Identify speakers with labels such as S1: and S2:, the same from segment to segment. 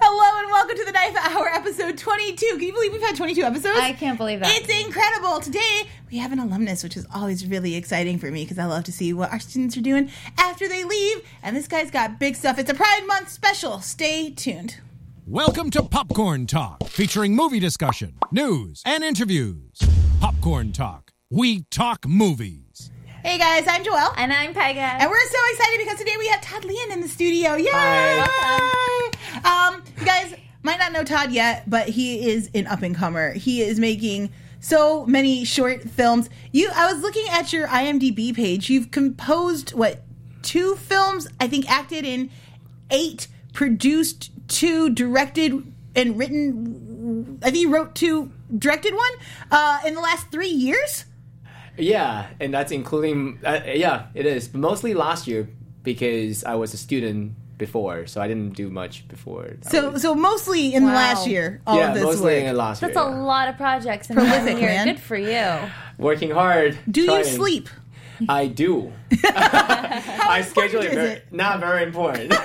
S1: Hello and welcome to the NYFA Hour episode 22. Can you believe we've had 22 episodes?
S2: I can't believe that.
S1: It's incredible. Today we have an alumnus, which is always really exciting for me because I love to see what our students are doing after they leave. And this guy's got big stuff. It's a Pride Month special. Stay tuned.
S3: Welcome to Popcorn Talk, featuring movie discussion, news, and interviews. Popcorn Talk. We talk movies.
S1: Hey guys, I'm Joelle.
S2: and I'm Pega.
S1: And we're so excited because today we have Todd Leon in the studio. Yay! Um, you guys might not know Todd yet, but he is an up and comer. He is making so many short films. You, I was looking at your IMDb page. You've composed what two films? I think acted in eight, produced two, directed and written. I think you wrote two, directed one uh, in the last three years.
S4: Yeah, and that's including uh, yeah, it is. But mostly last year because I was a student before, so I didn't do much before.
S1: So,
S4: was-
S1: so mostly in
S2: Wow.
S1: last year, all
S4: yeah,
S1: of this
S4: mostly
S1: work.
S4: in last year.
S2: That's
S4: year.
S2: a lot of projects in
S1: Prolific,
S2: year.
S1: man.
S2: Good for you.
S4: Working hard.
S1: Do you sleep?
S4: I do. I schedule
S1: important
S4: it,
S1: is
S4: very,
S1: it?
S4: Not very important.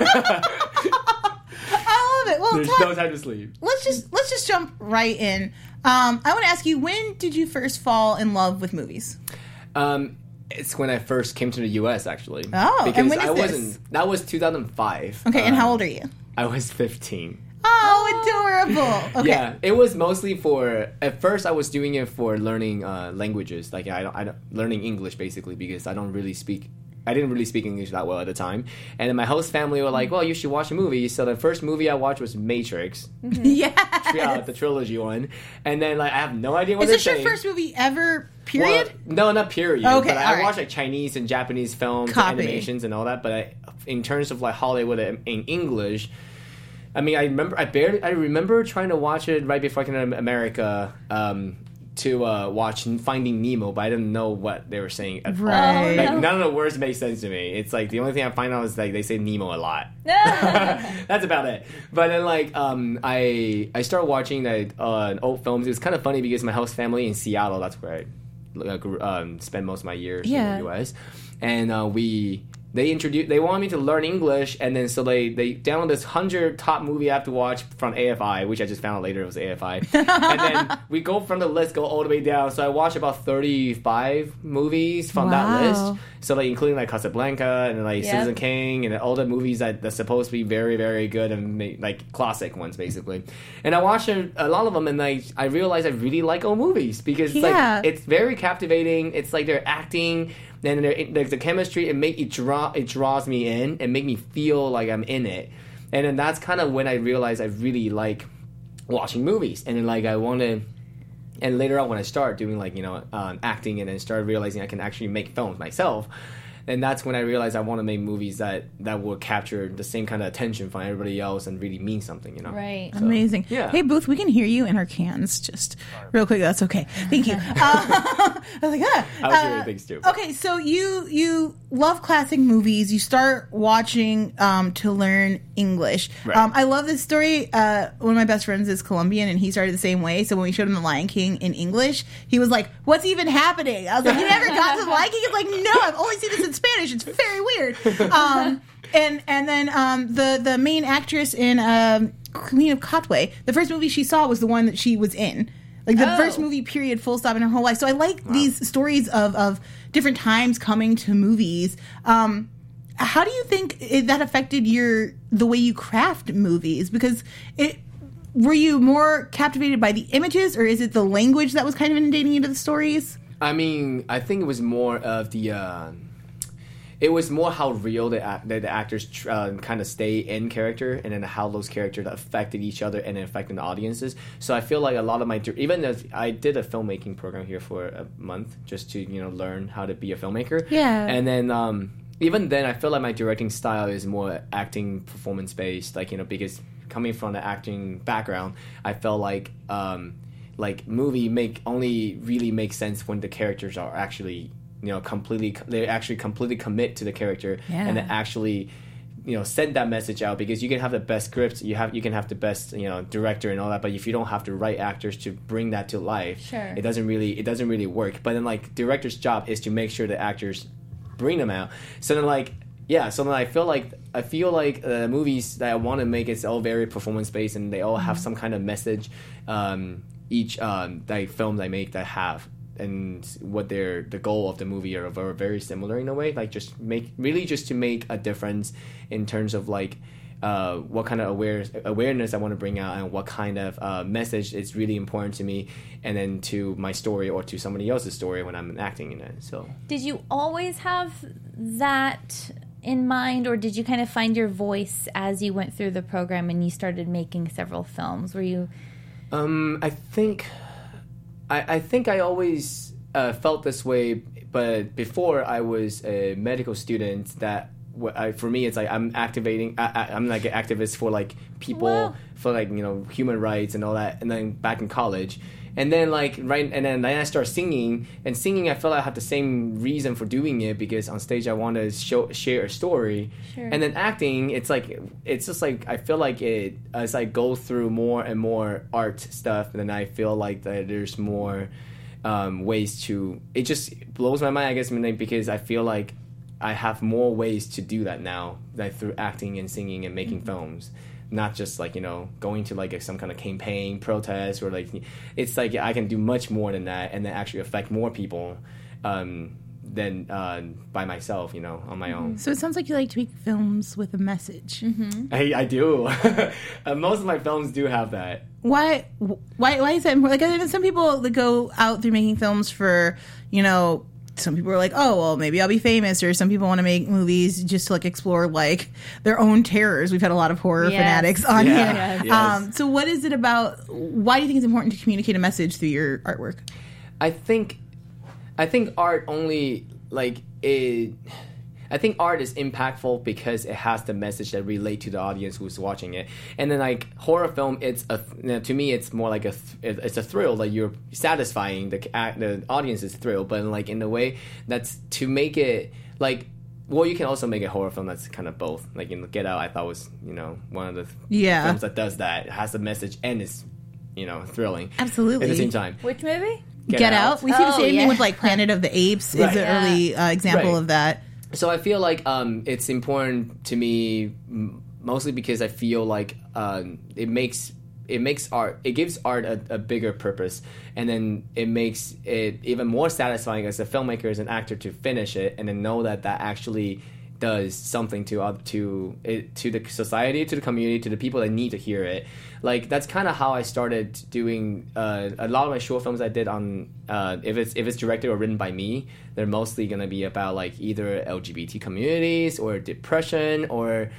S1: I love it. Well,
S4: There's
S1: Todd,
S4: no time to sleep.
S1: let's just let's just jump right in. Um, I want to ask you, when did you first fall in love with movies?
S4: Um, it's when I first came to the U.S. actually.
S1: Oh, and when is
S4: I
S1: this?
S4: wasn't. That was 2005.
S1: Okay, and
S4: Um,
S1: how old are you?
S4: I was 15.
S1: Oh, adorable. Okay.
S4: Yeah, it was mostly for. At first, I was doing it for learning uh, languages, like I don't, I don't, learning English basically because I don't really speak. I didn't really speak English that well at the time, and then my host family were like, "Well, you should watch a movie." So the first movie I watched was Matrix,
S1: yeah.
S4: yeah, the trilogy one, and then like I have no idea what
S1: Is
S4: they're
S1: this your
S4: saying.
S1: first movie ever?
S4: Well,
S1: Period.
S4: no, not period.
S1: Okay,
S4: but I,
S1: all right.
S4: watch like Chinese and Japanese films,
S1: Copy.
S4: and animations, and all that. But I, in terms of like Hollywood in in English, I mean, I remember, I barely, I remember trying to watch it right before I came to America um, to uh, watch Finding Nemo, but I didn't know what they were saying at
S1: Right.
S4: all. Like none of the words make sense to me. It's like the only thing I find out is like they say Nemo a lot. That's about it. But then like um, I I started watching like uh, old films. It was kind of funny because my host family in Seattle. That's where I uh, um, spent most of my years
S1: Yeah.
S4: in the U.S. And uh, we they introduced they wanted me to learn English, and then so they they downloaded this hundred top movie I have to watch from AFI, which I just found out later it was AFI. and then we go from the list, go all the way down. So I watched about thirty five movies from that list. So like including like Casablanca and like
S2: Yep.
S4: Citizen Kane and all the movies that that's supposed to be very very good and like classic ones basically. And I watched a, a lot of them and like I realized I really like old movies because it's
S1: Yeah.
S4: like it's very captivating. It's like they're acting and they're, like the chemistry it make it draw it draws me in and make me feel like I'm in it. And then that's kind of when I realized I really like watching movies and then like I want to and later on when I started doing like you know um, acting and then started realizing I can actually make films myself and that's when I realized I want to make movies that that will capture the same kind of attention from everybody else and really mean something you know
S2: Right.
S4: So,
S1: Amazing.
S4: yeah.
S1: Hey, Booth, we can hear you in our cans just real quick. That's okay. Thank you. Uh, I was like, ah.
S4: I was
S1: Uh,
S4: hearing things too.
S1: Okay, so you you love classic movies. You start watching um, to learn English.
S4: Right.
S1: Um, I love this story. Uh, one of my best friends is Colombian, and he started the same way. So when we showed him The Lion King in English, he was like, "What's even happening?" I was like, "You never got to The Lion King?" He's like, "No, I've only seen this in Spanish. It's very weird." Um, and and then um, the the main actress in um, Queen of Katwe, the first movie she saw was the one that she was in. Like the
S2: Oh.
S1: first movie period full stop in her whole life. So I like these stories of of different times coming to movies. Um how do you think it, that affected your the way you craft movies because it were you more captivated by the images or is it the language that was kind of inundating you to the stories?
S4: I mean, I think it was more of the. Uh, it was more how real the act, the, the actors tr- uh, kind of stay in character, and then how those characters affected each other and affecting the audiences. So I feel like a lot of my even if I did a filmmaking program here for a month just to you know learn how to be a filmmaker.
S1: Yeah.
S4: and then. um even then, I feel like my directing style is more acting performance based, like you know, because coming from the acting background, I felt like um, like movie make only really make sense when the characters are actually you know completely they actually completely commit to the character
S1: Yeah.
S4: and they actually you know send that message out because you can have the best scripts you have you can have the best you know director and all that but if you don't have the right actors to bring that to life
S2: Sure.
S4: it doesn't really it doesn't really work but then like director's job is to make sure the actors bring them out so then like yeah so then i feel like i feel like uh, movies that i want to make it's all very performance based and they all have some kind of message um, each um, like films i make that have and what their the goal of the movie are, are very similar in a way like just make really just to make a difference in terms of like uh, what kind of aware, awareness I want to bring out and what kind of uh, message is really important to me and then to my story or to somebody else's story when I'm acting in it so
S2: Did you always have that in mind, or did you kind of find your voice as you went through the program and you started making several films? Were you
S4: Um, I think, I, I think I always uh, felt this way, but before I was a medical student, that I, for me it's like I'm activating. I, I'm like an activist for like people
S2: Wow.
S4: for like you know human rights and all that. And then back in college. And then like right, and then, then I start singing, and singing I felt I had the same reason for doing it because on stage I want to show share a story,
S2: Sure.
S4: and then acting it's like it's just like i feel like it as i go through more and more art stuff then i feel like that there's more um, ways to it just blows my mind i guess because i feel like i have more ways to do that now like through acting and singing and making films not just like you know going to like a, some kind of campaign protest or like it's like i can do much more than that and then actually affect more people um, than uh, by myself you know on my own
S1: So it sounds like you like to make films with a message.
S4: I, I do. uh, most of my films do have that.
S1: Why? Why? Why is that important? Like, I know some people that go out through making films for, you know, some people are like, oh, well, maybe I'll be famous, or some people want to make movies just to like explore like their own terrors. We've had a lot of horror
S2: Yes.
S1: fanatics on
S4: Yeah.
S1: here.
S4: Yes. Yes.
S1: Um, so, what is it about? Why do you think it's important to communicate a message through your artwork?
S4: I think, I think art only like it. I think art is impactful because it has the message that relate to the audience who's watching it. And then like horror film, it's a you know, to me it's more like a th- it's a thrill that you're satisfying the ac- the audience's thrill, but like in a way that's to make it like. Well, you can also make a horror film that's kind of both. Like in Get Out, I thought was you know one of the
S1: Yeah.
S4: films that does that. It has a message and is you know thrilling
S1: Absolutely.
S4: at the same time.
S2: which movie?
S1: Get, out. We see the
S2: Oh,
S1: same
S2: yeah.
S1: thing with like Planet of the Apes is an
S2: Yeah.
S1: early uh, example
S4: Right.
S1: of that.
S4: So I feel like um, it's important to me mostly because I feel like um, it makes it makes art it gives art a, a bigger purpose. And then it makes it even more satisfying as a filmmaker as an actor to finish it and then know that that actually does something to oth- to it, to the society to the community to the people that need to hear it. Like that's kind of how I started doing uh, a lot of my short films I did on uh, if it's if it's directed or written by me they're mostly gonna be about like either LGBT communities or depression or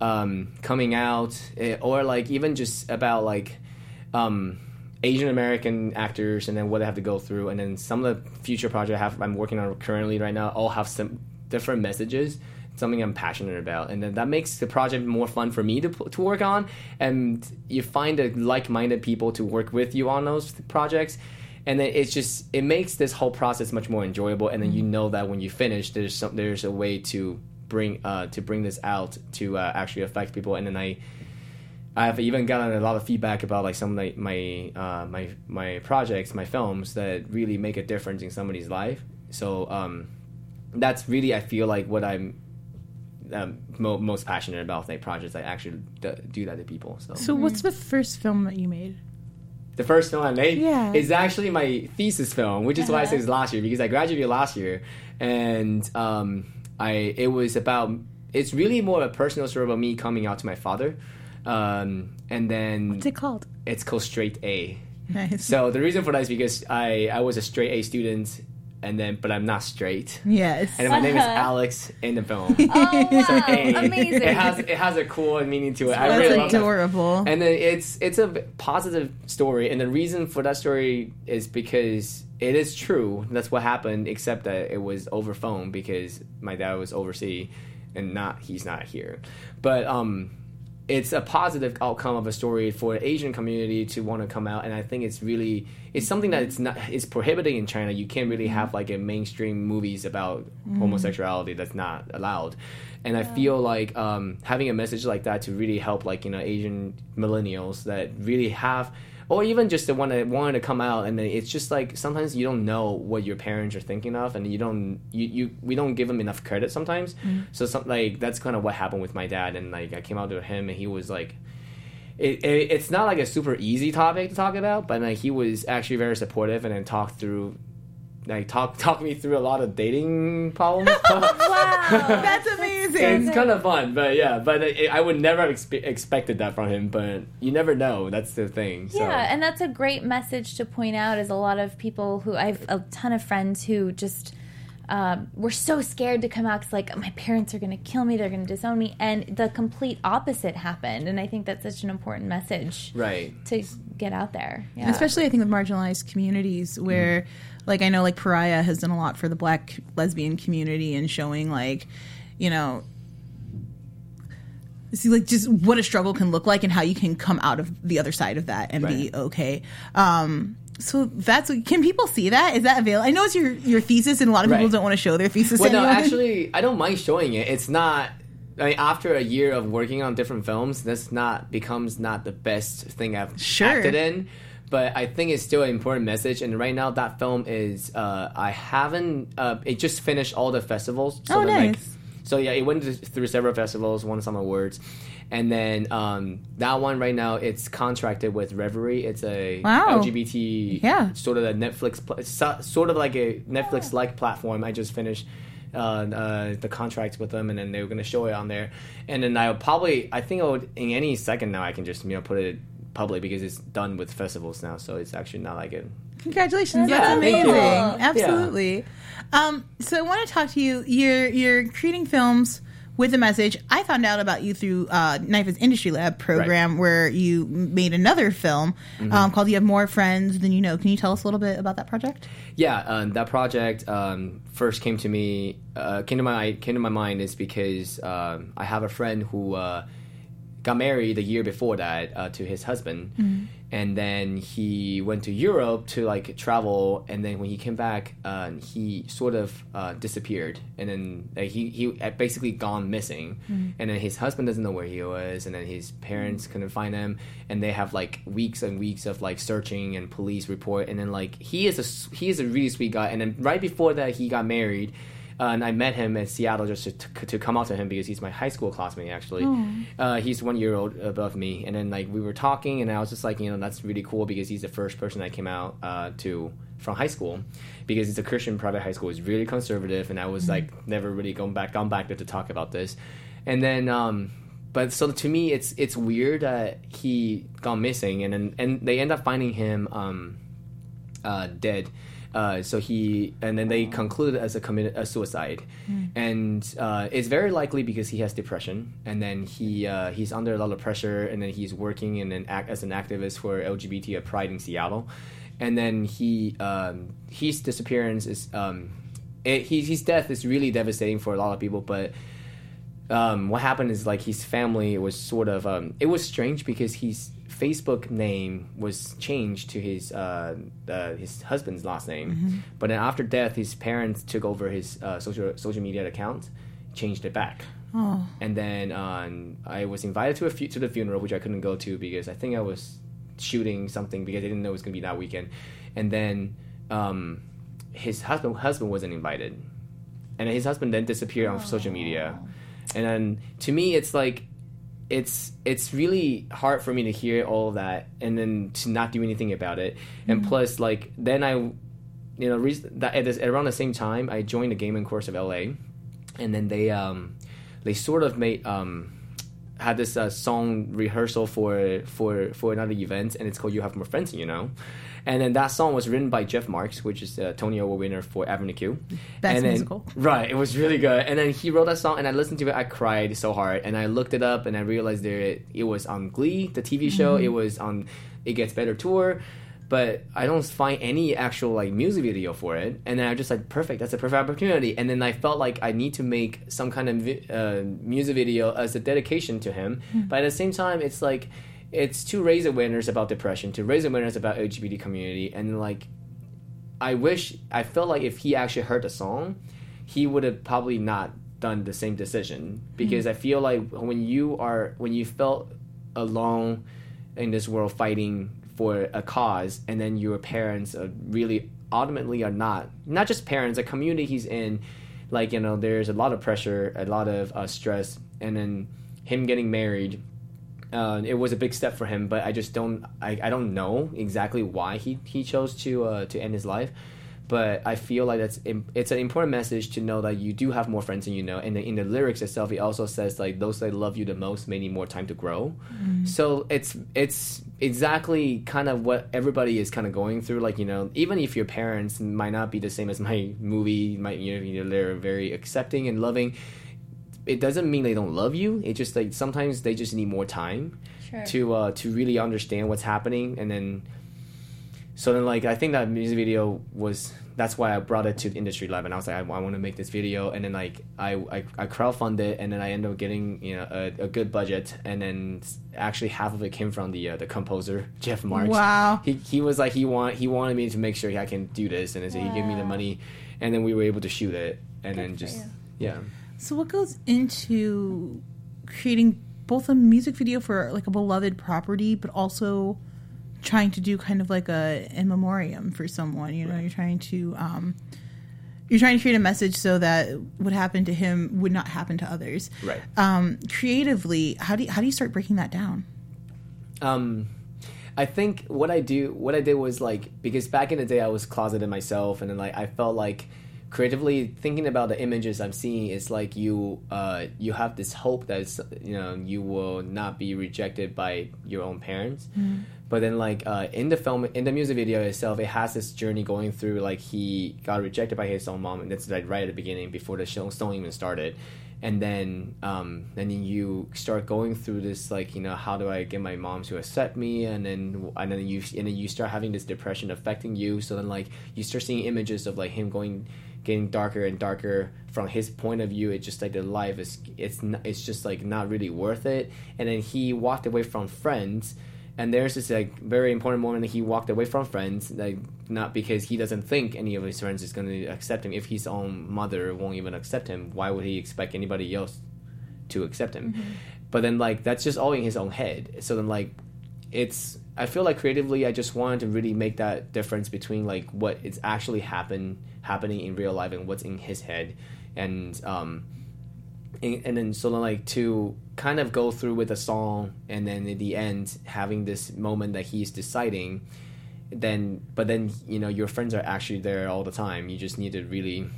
S4: um, coming out eh, or like even just about like um, Asian American actors and then what they have to go through. And then some of the future projects I have I'm working on currently right now all have some different messages something I'm passionate about. And then that makes the project more fun for me to, to work on. And you find a like-minded people to work with you on those projects. And then it's just it makes this whole process much more enjoyable. And then you know that when you finish there's some there's a way to bring uh to bring this out to uh, actually affect people. And then I I've even gotten a lot of feedback about like some of my my uh, my my projects, my films that really make a difference in somebody's life. So um, that's really I feel like what I'm um, mo- most passionate about. Like projects I actually d- do that to people. So,
S1: So, what's the first film that you made?
S4: the first film I made
S1: Yeah.
S4: is actually my thesis film, which is why I say it's last year because I graduated last year, and um, I it was about it's really more of a personal story about me coming out to my father, um, and then
S1: What's it called?
S4: it's called Straight A.
S1: Nice.
S4: So the reason for that is because I I was a straight A student, and then but I'm not straight.
S1: yes.
S4: And my name is
S2: Uh-huh.
S4: Alex in the film.
S2: Oh wow,
S4: A.
S2: amazing!
S4: It has it has a cool meaning to it. I
S1: That's
S4: really love that
S1: adorable.
S4: and then it's it's a positive story and the reason for that story is because it is true that's what happened except that it was over phone because my dad was overseas and not he's not here but um it's a positive outcome of a story for the Asian community to want to come out, and I think it's really it's something that it's not it's prohibiting in China. You can't really have like a mainstream movies about homosexuality that's not allowed, and I feel like um, having a message like that to really help like you know Asian millennials that really have. Or even just the one that wanted to come out, and then it's just like sometimes you don't know what your parents are thinking of, and you don't you, you we don't give them enough credit sometimes. Mm-hmm. So some like that's kind of what happened with my dad, and like I came out to him, and he was like, it, it, it's not like a super easy topic to talk about, but like he was actually very supportive and then talked through, like talk talk me through a lot of dating problems.
S1: wow, That's amazing.
S4: it's kind of fun, but yeah, but it, I would never have expe- expected that from him. But you never know. That's the thing. So.
S2: Yeah, and that's a great message to point out. Is a lot of people who I have a ton of friends who just um, were so scared to come out because like my parents are going to kill me, they're going to disown me, and the complete opposite happened. And I think that's such an important message
S4: right.
S2: to get out there. Yeah.
S1: especially I think with marginalized communities where like I know like Pariah has done a lot for the black lesbian community and showing like you know see like just what a struggle can look like and how you can come out of the other side of that and be okay um so that's can people see that is that available i know it's your your thesis and a lot of people don't want to show their thesis
S4: Well, no, actually, I don't mind showing it. It's not. I mean, after a year of working on different films, this not becomes not the best thing I've
S1: Sure.
S4: acted in. But I think it's still an important message. And right now, that film is. Uh, I haven't. Uh, it just finished all the festivals. So
S1: Oh,
S4: then, like-
S1: nice.
S4: So yeah, it went through several festivals, won some awards, and then um, that one right now it's contracted with Revry. It's a
S1: Wow.
S4: LGBT
S1: Yeah.
S4: sort of a Netflix, pl- so, sort of like a Netflix like platform. I just finished uh, uh, the contract with them, and then they were going to show it on there. And then I'll probably, I think I would, in any second now, I can just you know put it public because it's done with festivals now, so it's actually not like it.
S1: Congratulations,
S4: Yeah,
S1: that's amazing.
S4: you.
S1: Absolutely. Um, so I want to talk to you. You're you're creating films with a message. I found out about you through uh, NYFA's Industry Lab program, where you made another film
S4: Mm-hmm.
S1: um, called "You Have More Friends Than You Know." Can you tell us a little bit about that project?
S4: Yeah, um, that project um, first came to me, uh, came to my came to my mind is because um, I have a friend who uh, got married the year before that uh, to his husband, and then he went to Europe to like travel, and then when he came back, uh, he sort of uh, disappeared, and then uh, he he had basically gone missing, and then his husband doesn't know where he was, and then his parents couldn't find him, and they have like weeks and weeks of like searching and police report, and then like he is a he is a really sweet guy, and then right before that he got married. Uh, and I met him in Seattle just to, to, to come out to him because he's my high school classmate actually. Uh, he's one year old above me, and then like we were talking, and I was just like, you know, that's really cool because he's the first person I came out uh, to from high school because it's a Christian private high school. It's really conservative, and I was like never really gone back gone back there to talk about this, and then. Um, but so to me, it's it's weird that he gone missing, and then and they end up finding him um, uh, dead. Uh, so he and then they concluded as a committed a suicide, and uh, it's very likely because he has depression, and then he uh, he's under a lot of pressure, and then he's working in an act as an activist for LGBT at Pride in Seattle, and then he um, his disappearance is um, it, his his death is really devastating for a lot of people, but um, what happened is like his family was sort of um, it was strange because his Facebook name was changed to his uh, uh, his husband's last name, but then after death, his parents took over his uh, social social media account, changed it back.
S1: Oh,
S4: And then um, I was invited to a fu- to the funeral, which I couldn't go to because I think I was shooting something because I didn't know it was gonna be that weekend. And then um, his husband husband wasn't invited, and his husband then disappeared on social media. And then to me, it's like it's it's really hard for me to hear all of that and then to not do anything about it. And plus, like then I, you know, re- that at this, around the same time, I joined the Gay Men's Chorus of LA, and then they um they sort of made um had this uh, song rehearsal for for for another event, and it's called "You Have More Friends," you know. And then that song was written by Jeff Marx, which is a Tony Award winner for Avenue Q.
S1: Best
S4: and then,
S1: musical.
S4: Right, it was really good. And then he wrote that song, and I listened to it. I cried so hard, and I looked it up, and I realized there it, it was on Glee, the TV show.
S1: Mm-hmm.
S4: It was on It Gets Better tour. But I don't find any actual like music video for it. And then I just like perfect, that's a perfect opportunity. And then I felt like I need to make some kind of vi- uh, music video as a dedication to him. But at the same time, it's like it's to raise awareness about depression, to raise awareness about LGBT community, and like I wish I felt like if he actually heard the song, he would have probably not done the same decision because I feel like when you are when you felt alone in this world fighting for a cause and then your parents are really ultimately are not not just parents a community he's in like you know there's a lot of pressure a lot of uh, stress and then him getting married uh, it was a big step for him, but I just don't I, I don't know exactly why he, he chose to uh, to end his life. But I feel like that's it's an important message to know that you do have more friends than you know. And in the lyrics itself, it also says like those that love you the most may need more time to grow. So it's it's exactly kind of what everybody is kind of going through. Like you know, even if your parents might not be the same as my movie, might you know, you know they're very accepting and loving it doesn't mean they don't love you. It just like sometimes they just need more time
S2: Sure.
S4: to uh, to really understand what's happening, and then so then like I think that music video was that's why I brought it to the Industry Lab, and I was like I, want to make this video, and then like I I, I crowdfunded, and then I ended up getting you know a, a good budget, and then actually half of it came from the uh, the composer Jeff Marx.
S1: Wow.
S4: He he was like he want he wanted me to make sure I can do this, and so he gave me the money, and then we were able to shoot it, and then just
S2: you.
S4: yeah.
S1: So what goes into creating both a music video for like a beloved property, but also trying to do kind of like a in memoriam for someone? You know, you're trying to um, you're trying to create a message so that what happened to him would not happen to others.
S4: Right.
S1: Um, creatively, how do you, how do you start breaking that down?
S4: um i think what i do what i did was like because back in the day i was closeted myself and then like i felt like creatively thinking about the images i'm seeing is like you uh you have this hope that you know you will not be rejected by your own parents but then like uh in the film in the music video itself it has this journey going through like he got rejected by his own mom and that's like right at the beginning before the show song even started. And then um, and then you start going through this like you know how do I get my mom to accept me? And then and then you and then you start having this depression affecting you. So then like you start seeing images of like him going getting darker and darker from his point of view. It's just like the life is it's not, it's just like not really worth it. And then he walked away from friends and there's this like very important moment that he walked away from friends like not because he doesn't think any of his friends is going to accept him. If his own mother won't even accept him why would he expect anybody else to accept him? But then like that's just all in his own head. So then like it's i feel like creatively i just wanted to really make that difference between like what is actually happen happening in real life and what's in his head. And um and, and then so then like to kind of go through with a song and then at the end having this moment that he's deciding then but then you know your friends are actually there all the time. You just need to really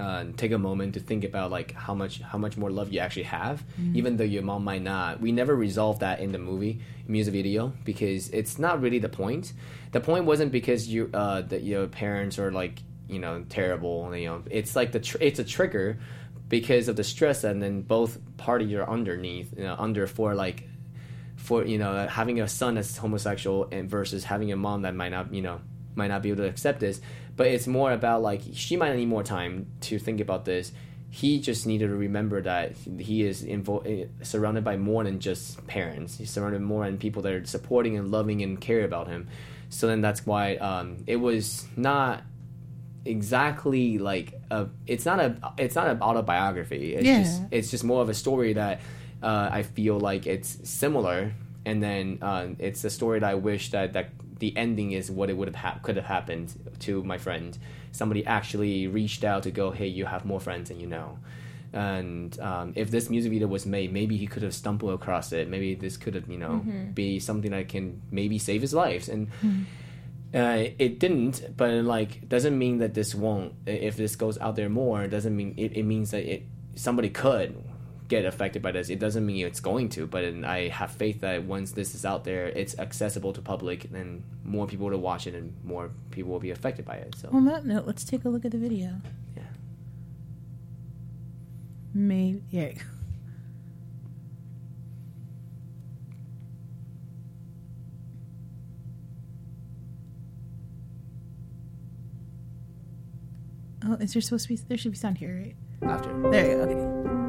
S4: uh, take a moment to think about like how much how much more love you actually have. Even though your mom might not we never resolved that in the movie music video because it's not really the point. The point wasn't because you uh that your parents are like you know terrible you know it's like the tr- it's a trigger because of the stress and then both parties are underneath you know under for like for you know having a son that's homosexual and versus having a mom that might not you know might not be able to accept this. But it's more about like she might need more time to think about this. He just needed to remember that he is invo- eh, surrounded by more than just parents. He's surrounded more than people that are supporting and loving and care about him. So then that's why um, it was not exactly like a it's not a it's not an autobiography it's
S1: Yeah.
S4: just it's just more of a story that uh, I feel like it's similar, and then uh, it's a story that I wish that that the ending is what it would have hap could have happened to my friend. Somebody actually reached out to go, hey, you have more friends than you know. And um, if this music video was made, maybe he could have stumbled across it. Maybe this could have, you know, be something that can maybe save his life. And uh, it didn't, but like doesn't mean that this won't. If this goes out there more, it doesn't mean it, it means that it somebody could get affected by this. It doesn't mean it's going to, but I have faith that once this is out there, it's accessible to public, then more people will watch it and more people will be affected by it. So
S1: On that note, let's take a look at the video.
S4: yeah.
S1: Maybe yeah.
S5: Oh, is there supposed to be? There should be sound here, right?
S4: After.
S5: There you go. Okay.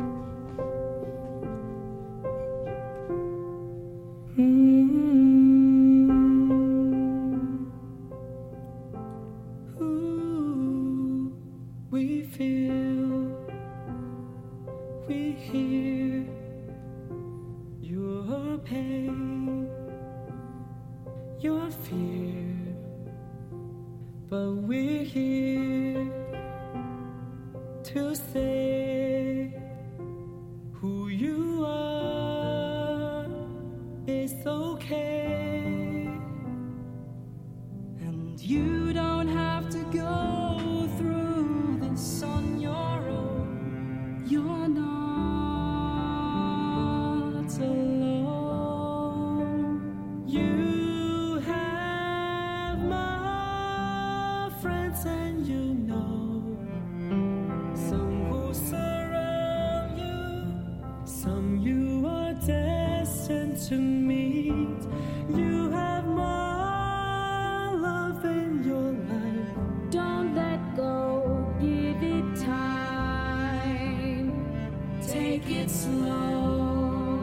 S6: take it slow.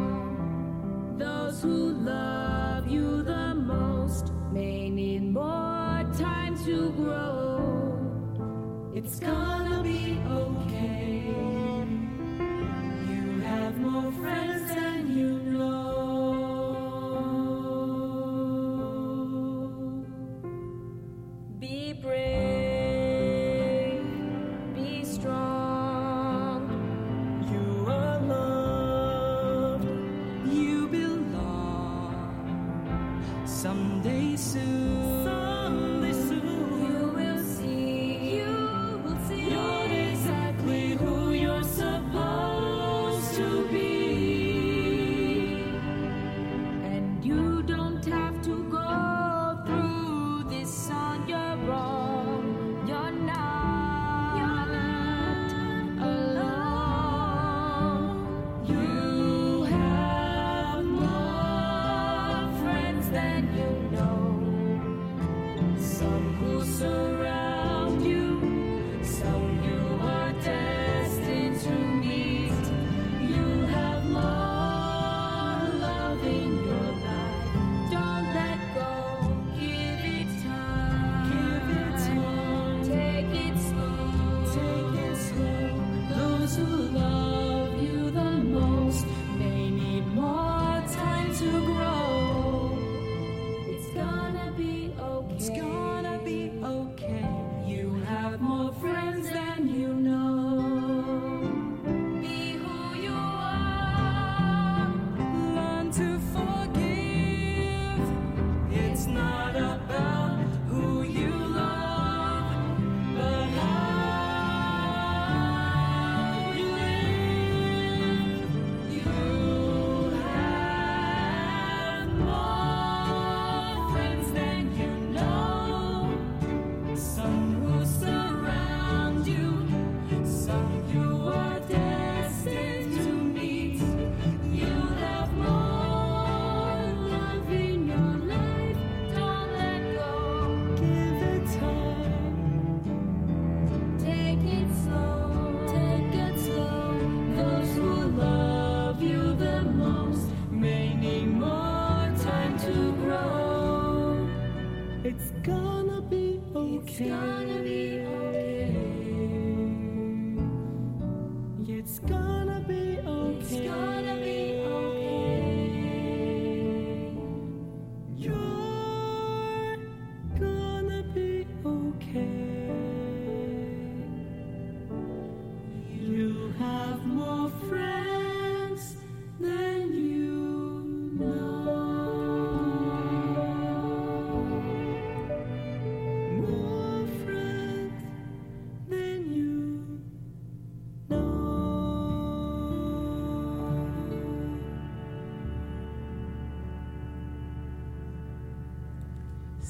S6: Those who love you the most may need more time to grow.
S7: It's gonna be okay. so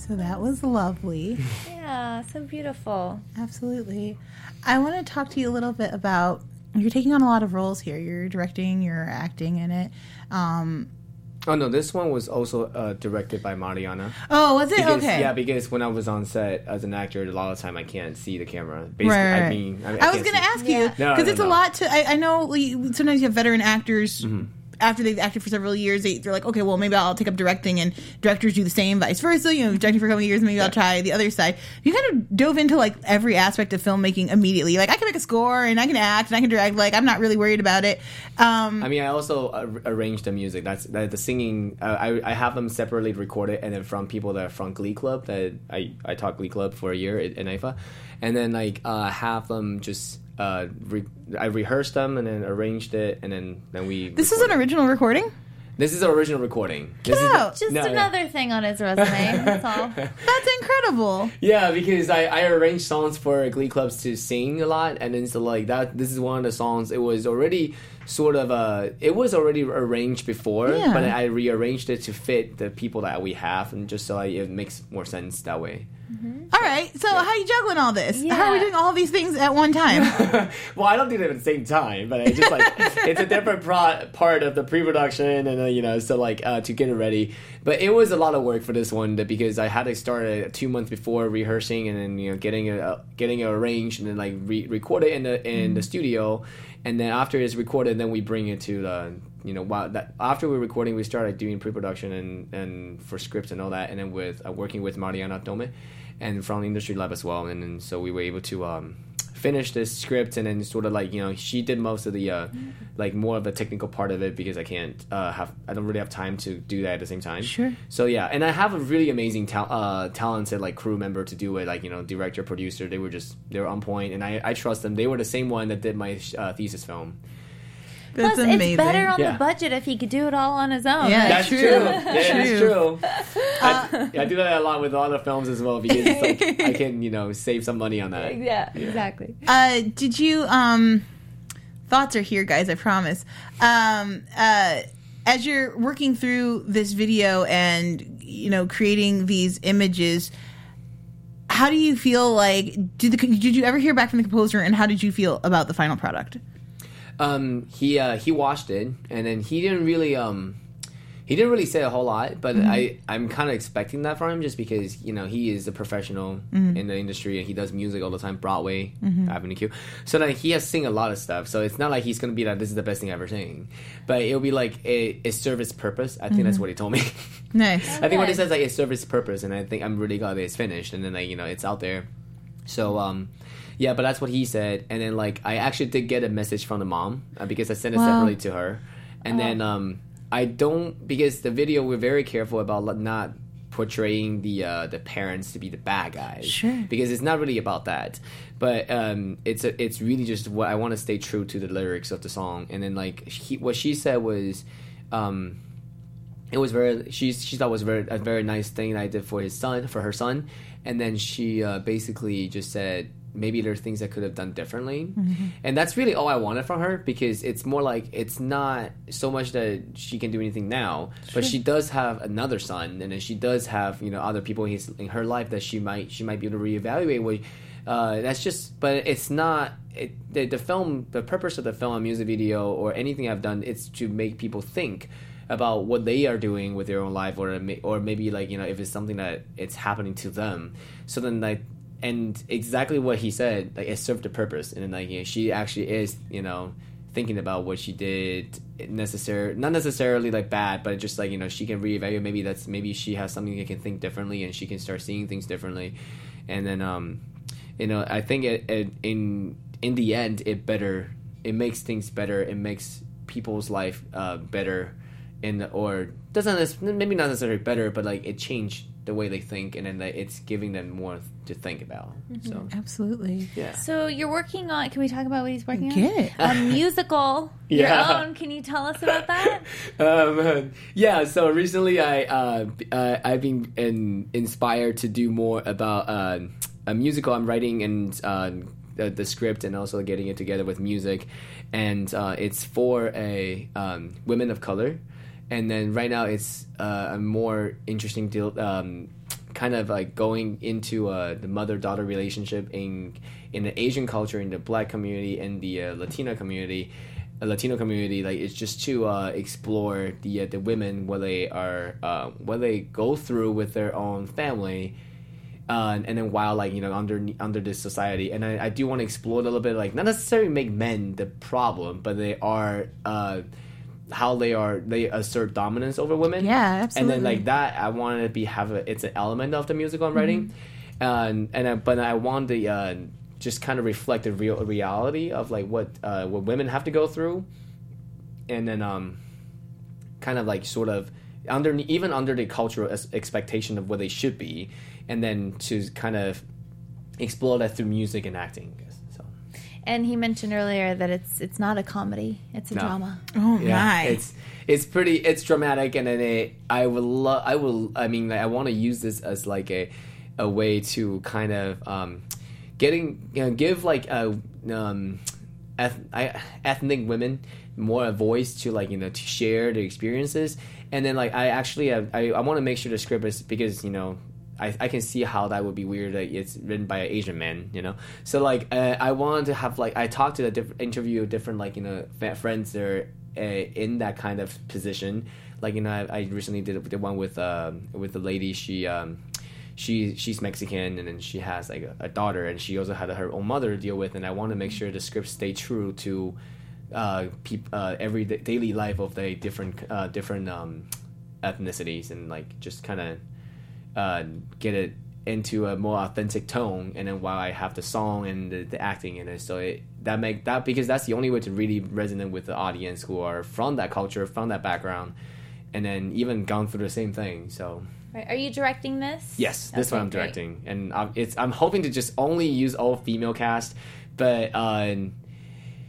S5: So that was lovely.
S2: Yeah, so beautiful.
S5: Absolutely. I want to talk to you a little bit about you're taking on a lot of roles here. You're directing, you're acting in it. Um,
S4: oh no, this one was also uh, directed by Mariana.
S1: Oh, was it
S4: because,
S1: okay?
S4: Yeah, because when I was on set as an actor, a lot of time I can't see the camera. Basically,
S1: right,
S4: I mean, I,
S1: I, I
S4: was
S1: going to ask you because
S4: no, no,
S1: it's
S4: no.
S1: a lot to. I, I know sometimes you have veteran actors.
S4: Mm-hmm
S1: after they've acted for several years, they, they're like, okay, well, maybe I'll take up directing, and directors do the same, vice versa. You know, directing for a couple of years, maybe I'll try the other side. You kind of dove into like every aspect of filmmaking immediately. Like, I can make a score, and I can act, and I can direct. Like, I'm not really worried about it. Um,
S4: I mean, I also uh, arranged the music. That's that, the singing. Uh, I I have them separately recorded, and then from people that are from Glee Club that I I taught Glee Club for a year in, in IFA, and then like uh, have them just uh re- I rehearsed them and then arranged it, and then then we.
S1: this is an original recording.
S4: This is an original recording. This is
S1: out.
S2: Just
S4: No, yeah.
S2: another thing on his resume. That's all.
S1: That's incredible.
S4: Yeah, because I, I arranged songs for Glee clubs to sing a lot, and then so like that. This is one of the songs. It was already sort of a It was already arranged before,
S1: Yeah.
S4: but I rearranged it to fit the people that we have, and just so I, it makes more sense that way.
S1: All right, so how are you juggling all this? How are we doing all these things at one time?
S4: well, I don't do them at the same time, but it's just like it's a different pro- part of the pre-production, and uh, you know, so like uh, to get it ready. But it was a lot of work for this one that- because I had to start it two months before rehearsing, and then you know, getting it uh, getting it arranged, and then like re- record it in the in the studio, and then after it's recorded, then we bring it to the you know while that after we're recording, we started doing pre-production and and for scripts and all that, and then with uh, working with Mariana Tome, and from the Industry Lab as well, and then so we were able to. Um, finish this script and then sort of like you know she did most of the uh like more of the technical part of it because i can't uh have i don't really have time to do that at the same time.
S1: Sure.
S4: so yeah and i have a really amazing tal- uh talented like crew member to do it like you know director producer they were just they were on point and i i trust them. They were the same one that did my uh, thesis film
S1: That's
S2: Plus,
S1: amazing.
S2: it's better on
S4: Yeah.
S2: the budget if he could do it all on his own.
S1: Yeah.
S4: That's
S1: true.
S4: true, yeah it's
S1: True.
S4: true I, I do that a lot with other films as well because it's like i can you know save some money on that
S2: yeah, exactly.
S1: Uh, did you um thoughts are here guys i promise um uh as you're working through this video and you know creating these images how do you feel like did the, did you ever hear back from the composer and how did you feel about the final product
S4: Um, he uh, he watched it, and then he didn't really um, he didn't really say a whole lot. But I I'm kind of expecting that from him, just because you know he is a professional in the industry and he does music all the time, Broadway, Avenue Q. So like he has sing a lot of stuff. So it's not like he's gonna be like this is the best thing I ever sing, but it'll be like it, it serve its purpose. I think that's what he told me.
S1: nice
S4: I think what he says like it serves its purpose, and I think I'm really glad that it's finished, and then like you know it's out there. So um, yeah, but that's what he said, and then like I actually did get a message from the mom uh, because I sent it
S1: Wow.
S4: separately to her, and then um, I don't because the video we're very careful about not portraying the uh, the parents to be the bad guys,
S1: Sure.
S4: because it's not really about that, but um, it's a, it's really just what I want to stay true to the lyrics of the song, and then like he, what she said was. Um, it was very she she thought it was very a very nice thing that I did for his son for her son, and then she uh, basically just said maybe there are things I could have done differently, and that's really all I wanted from her because it's more like it's not so much that she can do anything now, but she does have another son, and then she does have you know other people in, his, in her life that she might she might be able to reevaluate. What uh, that's just, but it's not. It, the, the film, the purpose of the film, music video, or anything I've done, it's to make people think about what they are doing with their own life, or or maybe like you know if it's something that it's happening to them. So then like, and exactly what he said, like it served a purpose, and then like you know, she actually is you know thinking about what she did necessary not necessarily like bad but just like you know she can reevaluate. Maybe that's maybe she has something that can think differently and she can start seeing things differently. And then um you know i think it, it in in the end it better it makes things better. It makes people's life uh better in the or doesn't nec- maybe not necessarily better but like it changed the way they think and then like, it's giving them more to think about so
S1: absolutely
S4: yeah
S2: So you're working on. Can we talk about what he's working on?
S1: Get it.
S2: A musical,
S4: Yeah.
S2: your own. Can you tell us about that?
S4: um, yeah, so recently I uh, uh, I've been in, inspired to do more about uh, a musical I'm writing and uh, the, the script and also getting it together with music, and uh, it's for a um, women of color, and then right now it's uh, a more interesting deal. Um, kind of like going into uh, the mother daughter relationship in in the Asian culture, in the Black community, and the uh, Latina community, Latino community, like it's just to uh, explore the uh, the women what they are uh, what they go through with their own family. Uh, and then while like you know under under this society, and I, I do want to explore a little bit like not necessarily make men the problem, but they are uh, how they are they assert dominance over women.
S1: Yeah, absolutely.
S4: And then like that, I wanted to be have a, it's an element of the musical I'm writing,
S1: Mm-hmm.
S4: and and I, but I want to uh, just kind of reflect the real reality of like what uh, what women have to go through, and then um, kind of like sort of under even under the cultural expectation of what they should be, and then to kind of explore that through music and acting. I guess. So
S2: And he mentioned earlier that it's it's not a comedy; it's a
S4: No.
S2: drama.
S1: Oh
S4: yeah,
S1: my!
S4: it's it's pretty it's dramatic, and then it I would love I will I mean I want to use this as like a a way to kind of um, getting you know give like a um, eth- I, ethnic women more a voice to like you know to share their experiences and then like i actually have, i, I want to make sure the script is because you know I, I can see how that would be weird it's written by an asian man you know? So like uh, i wanted to have like i talked to a different interview different like you know friends that are uh, in that kind of position. Like you know i, I recently did the one with um with the lady she um she she's Mexican and then she has like a, a daughter and she also had her own mother to deal with and I want to make sure the scripts stay true to uh, peop, uh every da- daily life of the different uh, different um, ethnicities and like just kind of uh, get it into a more authentic tone and then while I have the song and the, the acting in it so it that make that because that's the only way to really resonate with the audience who are from that culture from that background and then even gone through the same thing so
S2: Right. Are you directing this?
S4: Yes, this one I'm
S2: great.
S4: directing, and I'm, it's I'm hoping to just only use all female cast, but uh,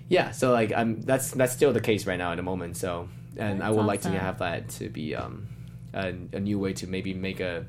S4: yeah, so like I'm that's that's still the case right now at the moment. So, and I
S2: That's
S4: would like to have that to be um a, a new way to maybe make a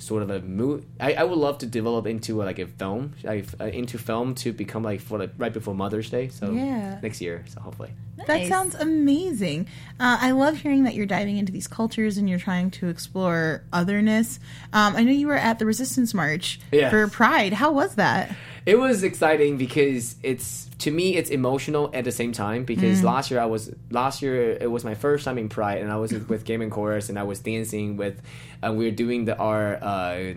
S4: sort of a move. I, I would love to develop into like a film, like uh, into film to become like for like right before Mother's Day. So
S1: Yeah.
S4: next year, so hopefully.
S1: That sounds amazing. Uh, I love hearing that you're diving into these cultures and you're trying to explore otherness. Um, I know you were at the Resistance March
S4: Yes.
S1: for Pride. How was that?
S4: It was exciting because it's to me it's emotional at the same time because last year I was last year it was my first time in Pride and I was with Gay Men's Chorus and I was dancing with and we were doing the our uh,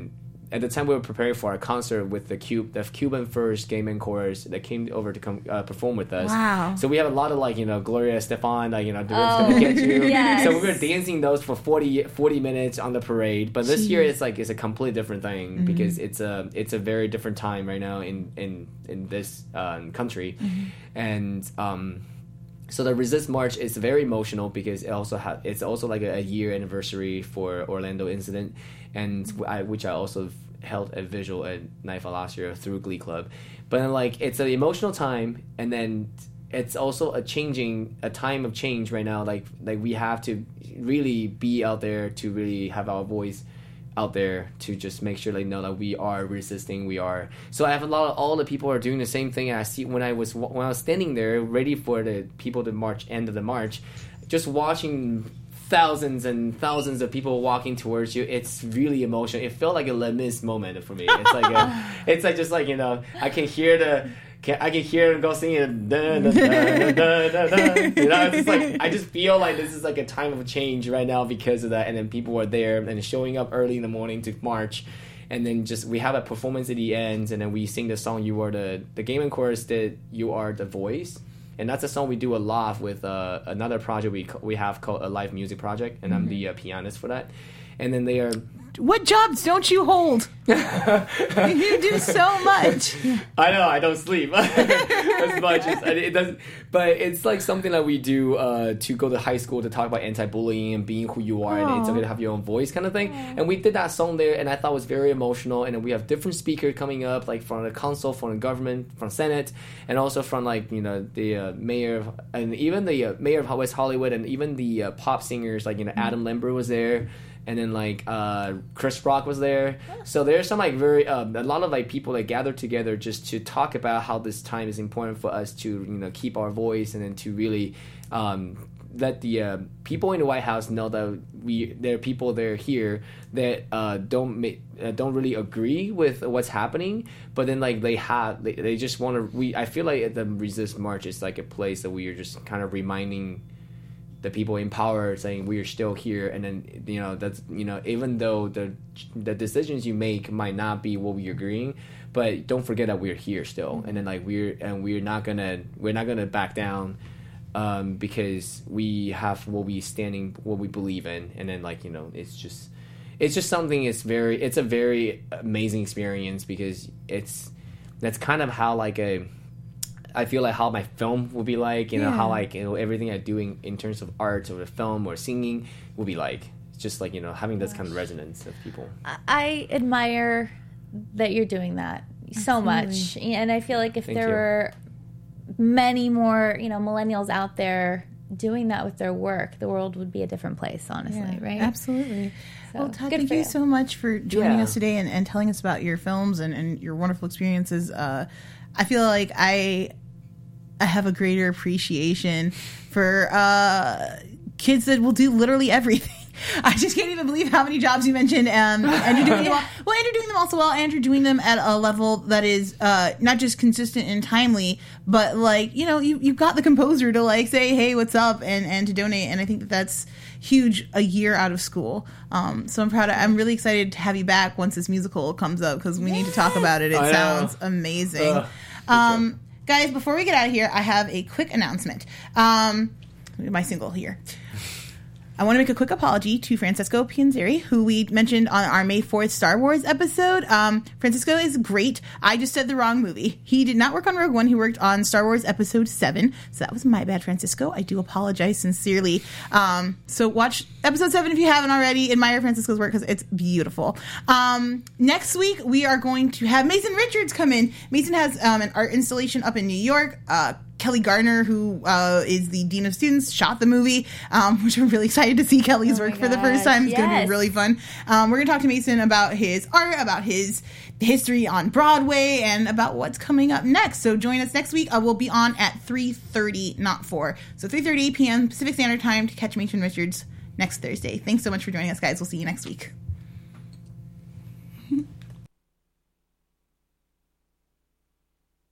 S4: at the time we were preparing for our concert with the Cube the Cuban first Gay Men's Chorus that came over to come uh, perform with us.
S1: Wow.
S4: So we have a lot of like you know Gloria Estefan like you know doing
S2: Oh,
S4: gonna get you.
S2: yes.
S4: So we were dancing those for 40, 40 minutes on the parade. But this year it's like it's a completely different thing because it's a it's a very different time right now in in in this um, country, and um, so the resist march is very emotional because it also ha- it's also like a, a year anniversary for Orlando incident, and I, which I also held a visual at NYFA last year through Glee Club, but like it's an emotional time, and then it's also a changing a time of change right now. Like like we have to really be out there to really have our voice out there to just make sure they know that we are resisting we are. So i have a lot of all the people are doing the same thing. I see when i was when i was standing there ready for the people to march end of the march just watching thousands and thousands of people walking towards you it's really emotional it felt like a Les Mis moment for me it's like a, it's like just like you know i can hear the can, I can hear them go singing. Da, da, da, da, da, da. You know, it's just like I just feel like this is like a time of change right now because of that. And then people are there and showing up early in the morning to march, and then just we have a performance at the end, and then we sing the song. You are the the Gay Men's Chorus that you are the voice. And that's a song we do a lot with uh, another project we we have called Alive Music Project, and I'm the uh, pianist for that. And then they are
S1: What jobs don't you hold? you do so much.
S4: I know I don't sleep as much as it does, but it's like something that we do uh, to go to high school to talk about anti-bullying and being who you are, and it's okay to have your own voice, kind of thing. And we did that song there, and I thought it was very emotional. And we have different speakers coming up, like from the council, from the government, from Senate, and also from like you know the uh, mayor of, and even the uh, mayor of West Hollywood, and even the uh, pop singers like you know Adam Lambert was there and then like uh, Chris Rock was there. So there's some like very um, a lot of like people that gather together just to talk about how this time is important for us to you know keep our voice and then to really um, let the uh, people in the White House know that we there are people there here that uh, don't ma- uh, don't really agree with what's happening, but then like they have they, they just want to. We I feel like at the Resist March is like a place that we are just kind of reminding the people in power saying we are still here and then you know that's you know even though the the decisions you make might not be what we're agreeing but don't forget that we're here still. And then like we're and we're not gonna we're not gonna back down um, because we have what we standing what we believe in. And then like you know it's just it's just something it's very it's a very amazing experience because it's that's kind of how like a I feel like how my film will be like, you know, how like you know everything I do in, in terms of art or the film or singing will be like. It's just like you know having this kind of resonance of people.
S2: I admire that you're doing that so much, and I feel like if
S4: Thank
S2: there
S4: you.
S2: were many more, you know, millennials out there doing that with their work, the world would be a different place. Honestly, right?
S1: Absolutely.
S2: So,
S1: well, Todd, thank you,
S2: you.
S1: so much for joining
S4: Yeah.
S1: us today and, and telling us about your films and, and your wonderful experiences. Uh, I feel like I I have a greater appreciation for uh, kids that will do literally everything. I just can't even believe how many jobs you mentioned. Um, and you're doing them well. Well, and you're doing them also well, and you're doing them at a level that is uh, not just consistent and timely, but like you know, you you've got the composer to like say, "Hey, what's up?" and and to donate. And I think that that's huge. A year out of school, um, so I'm proud. Of, I'm really excited to have you back once this musical comes up because we need to talk about it. It
S4: I know.
S1: sounds amazing.
S4: Ugh.
S1: Um, guys, before we get out of here, I have a quick announcement. Um, my single here. I want to make a quick apology to Francisco Pianzeri, who we mentioned on our May 4th Star Wars episode. Um, Francisco is great. I just said the wrong movie. He did not work on Rogue One. He worked on Star Wars Episode 7. So that was my bad, Francisco. I do apologize sincerely. Um, so watch Episode 7 if you haven't already. Admire Francisco's work because it's beautiful. Um, next week, we are going to have Mason Richards come in. Mason has um, an art installation up in New York. Uh, Kelly Gardner, who uh, is the dean of students, shot the movie, um, which I'm really excited to see Kelly's
S2: Oh
S1: work for the first time. It's going to be really fun. Um, we're going to talk to Mason about his art, about his history on Broadway, and about what's coming up next. So join us next week. Uh, we'll be on at 3:30, not 4. So 3:30 p.m. Pacific Standard Time to catch Mason Richards next Thursday. Thanks so much for joining us, guys. We'll see you next week.